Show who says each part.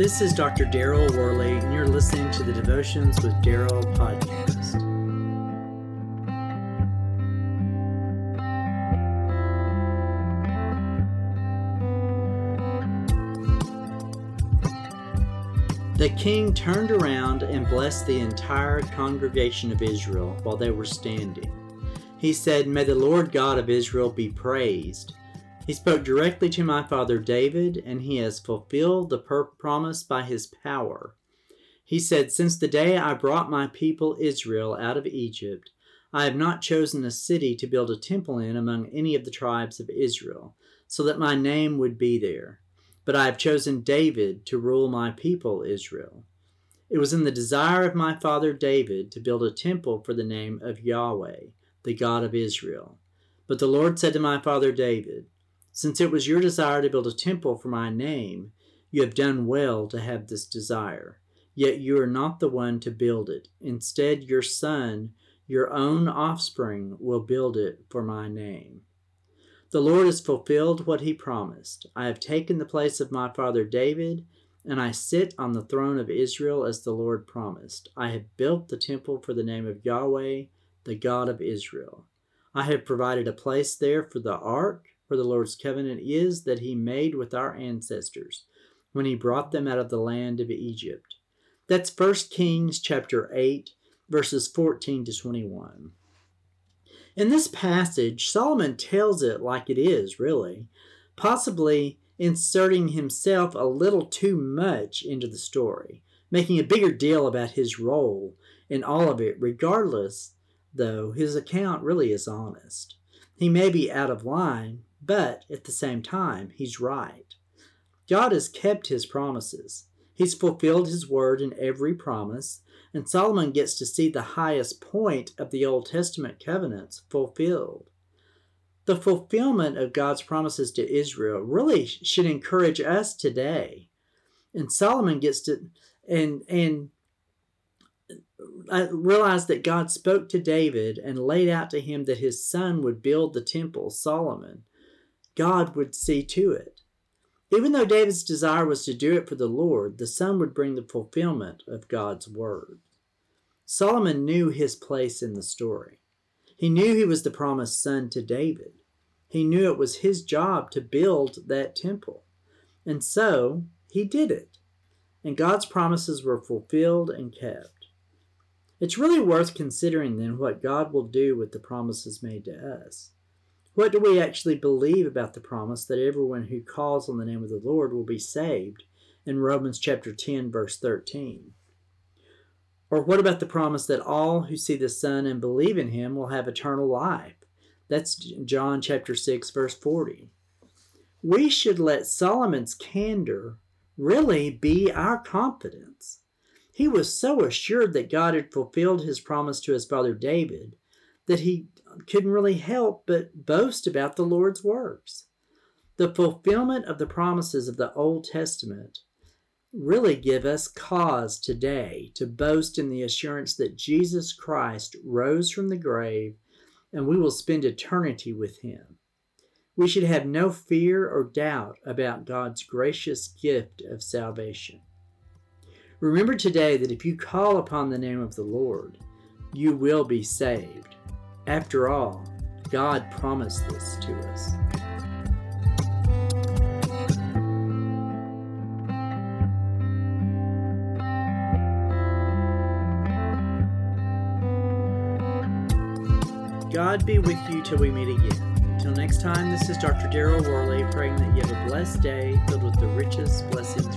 Speaker 1: This is Dr. Daryl Worley, and you're listening to the Devotions with Daryl podcast. The king turned around and blessed the entire congregation of Israel while they were standing. He said, May the Lord God of Israel be praised he spoke directly to my father David, and he has fulfilled the per- promise by his power. He said, Since the day I brought my people Israel out of Egypt, I have not chosen a city to build a temple in among any of the tribes of Israel, so that my name would be there. But I have chosen David to rule my people Israel. It was in the desire of my father David to build a temple for the name of Yahweh, the God of Israel. But the Lord said to my father David, since it was your desire to build a temple for my name, you have done well to have this desire. Yet you are not the one to build it. Instead, your son, your own offspring, will build it for my name. The Lord has fulfilled what he promised. I have taken the place of my father David, and I sit on the throne of Israel as the Lord promised. I have built the temple for the name of Yahweh, the God of Israel. I have provided a place there for the ark for the Lord's covenant is that he made with our ancestors when he brought them out of the land of Egypt. That's 1 Kings chapter 8 verses 14 to 21. In this passage, Solomon tells it like it is, really, possibly inserting himself a little too much into the story, making a bigger deal about his role in all of it. Regardless, though, his account really is honest. He may be out of line, but at the same time, he's right. God has kept his promises. He's fulfilled his word in every promise, and Solomon gets to see the highest point of the Old Testament covenants fulfilled. The fulfillment of God's promises to Israel really should encourage us today. And Solomon gets to and and I realized that God spoke to David and laid out to him that his son would build the temple, Solomon. God would see to it. Even though David's desire was to do it for the Lord, the Son would bring the fulfillment of God's word. Solomon knew his place in the story. He knew he was the promised son to David. He knew it was his job to build that temple. And so he did it. And God's promises were fulfilled and kept. It's really worth considering then what God will do with the promises made to us. What do we actually believe about the promise that everyone who calls on the name of the Lord will be saved in Romans chapter 10 verse 13? Or what about the promise that all who see the Son and believe in him will have eternal life? That's John chapter 6 verse 40. We should let Solomon's candor really be our confidence. He was so assured that God had fulfilled his promise to his father David that he couldn't really help but boast about the Lord's works. The fulfillment of the promises of the Old Testament really give us cause today to boast in the assurance that Jesus Christ rose from the grave and we will spend eternity with him. We should have no fear or doubt about God's gracious gift of salvation. Remember today that if you call upon the name of the Lord, you will be saved. After all, God promised this to us. God be with you till we meet again. Until next time, this is Dr. Daryl Worley praying that you have a blessed day filled with the richest blessings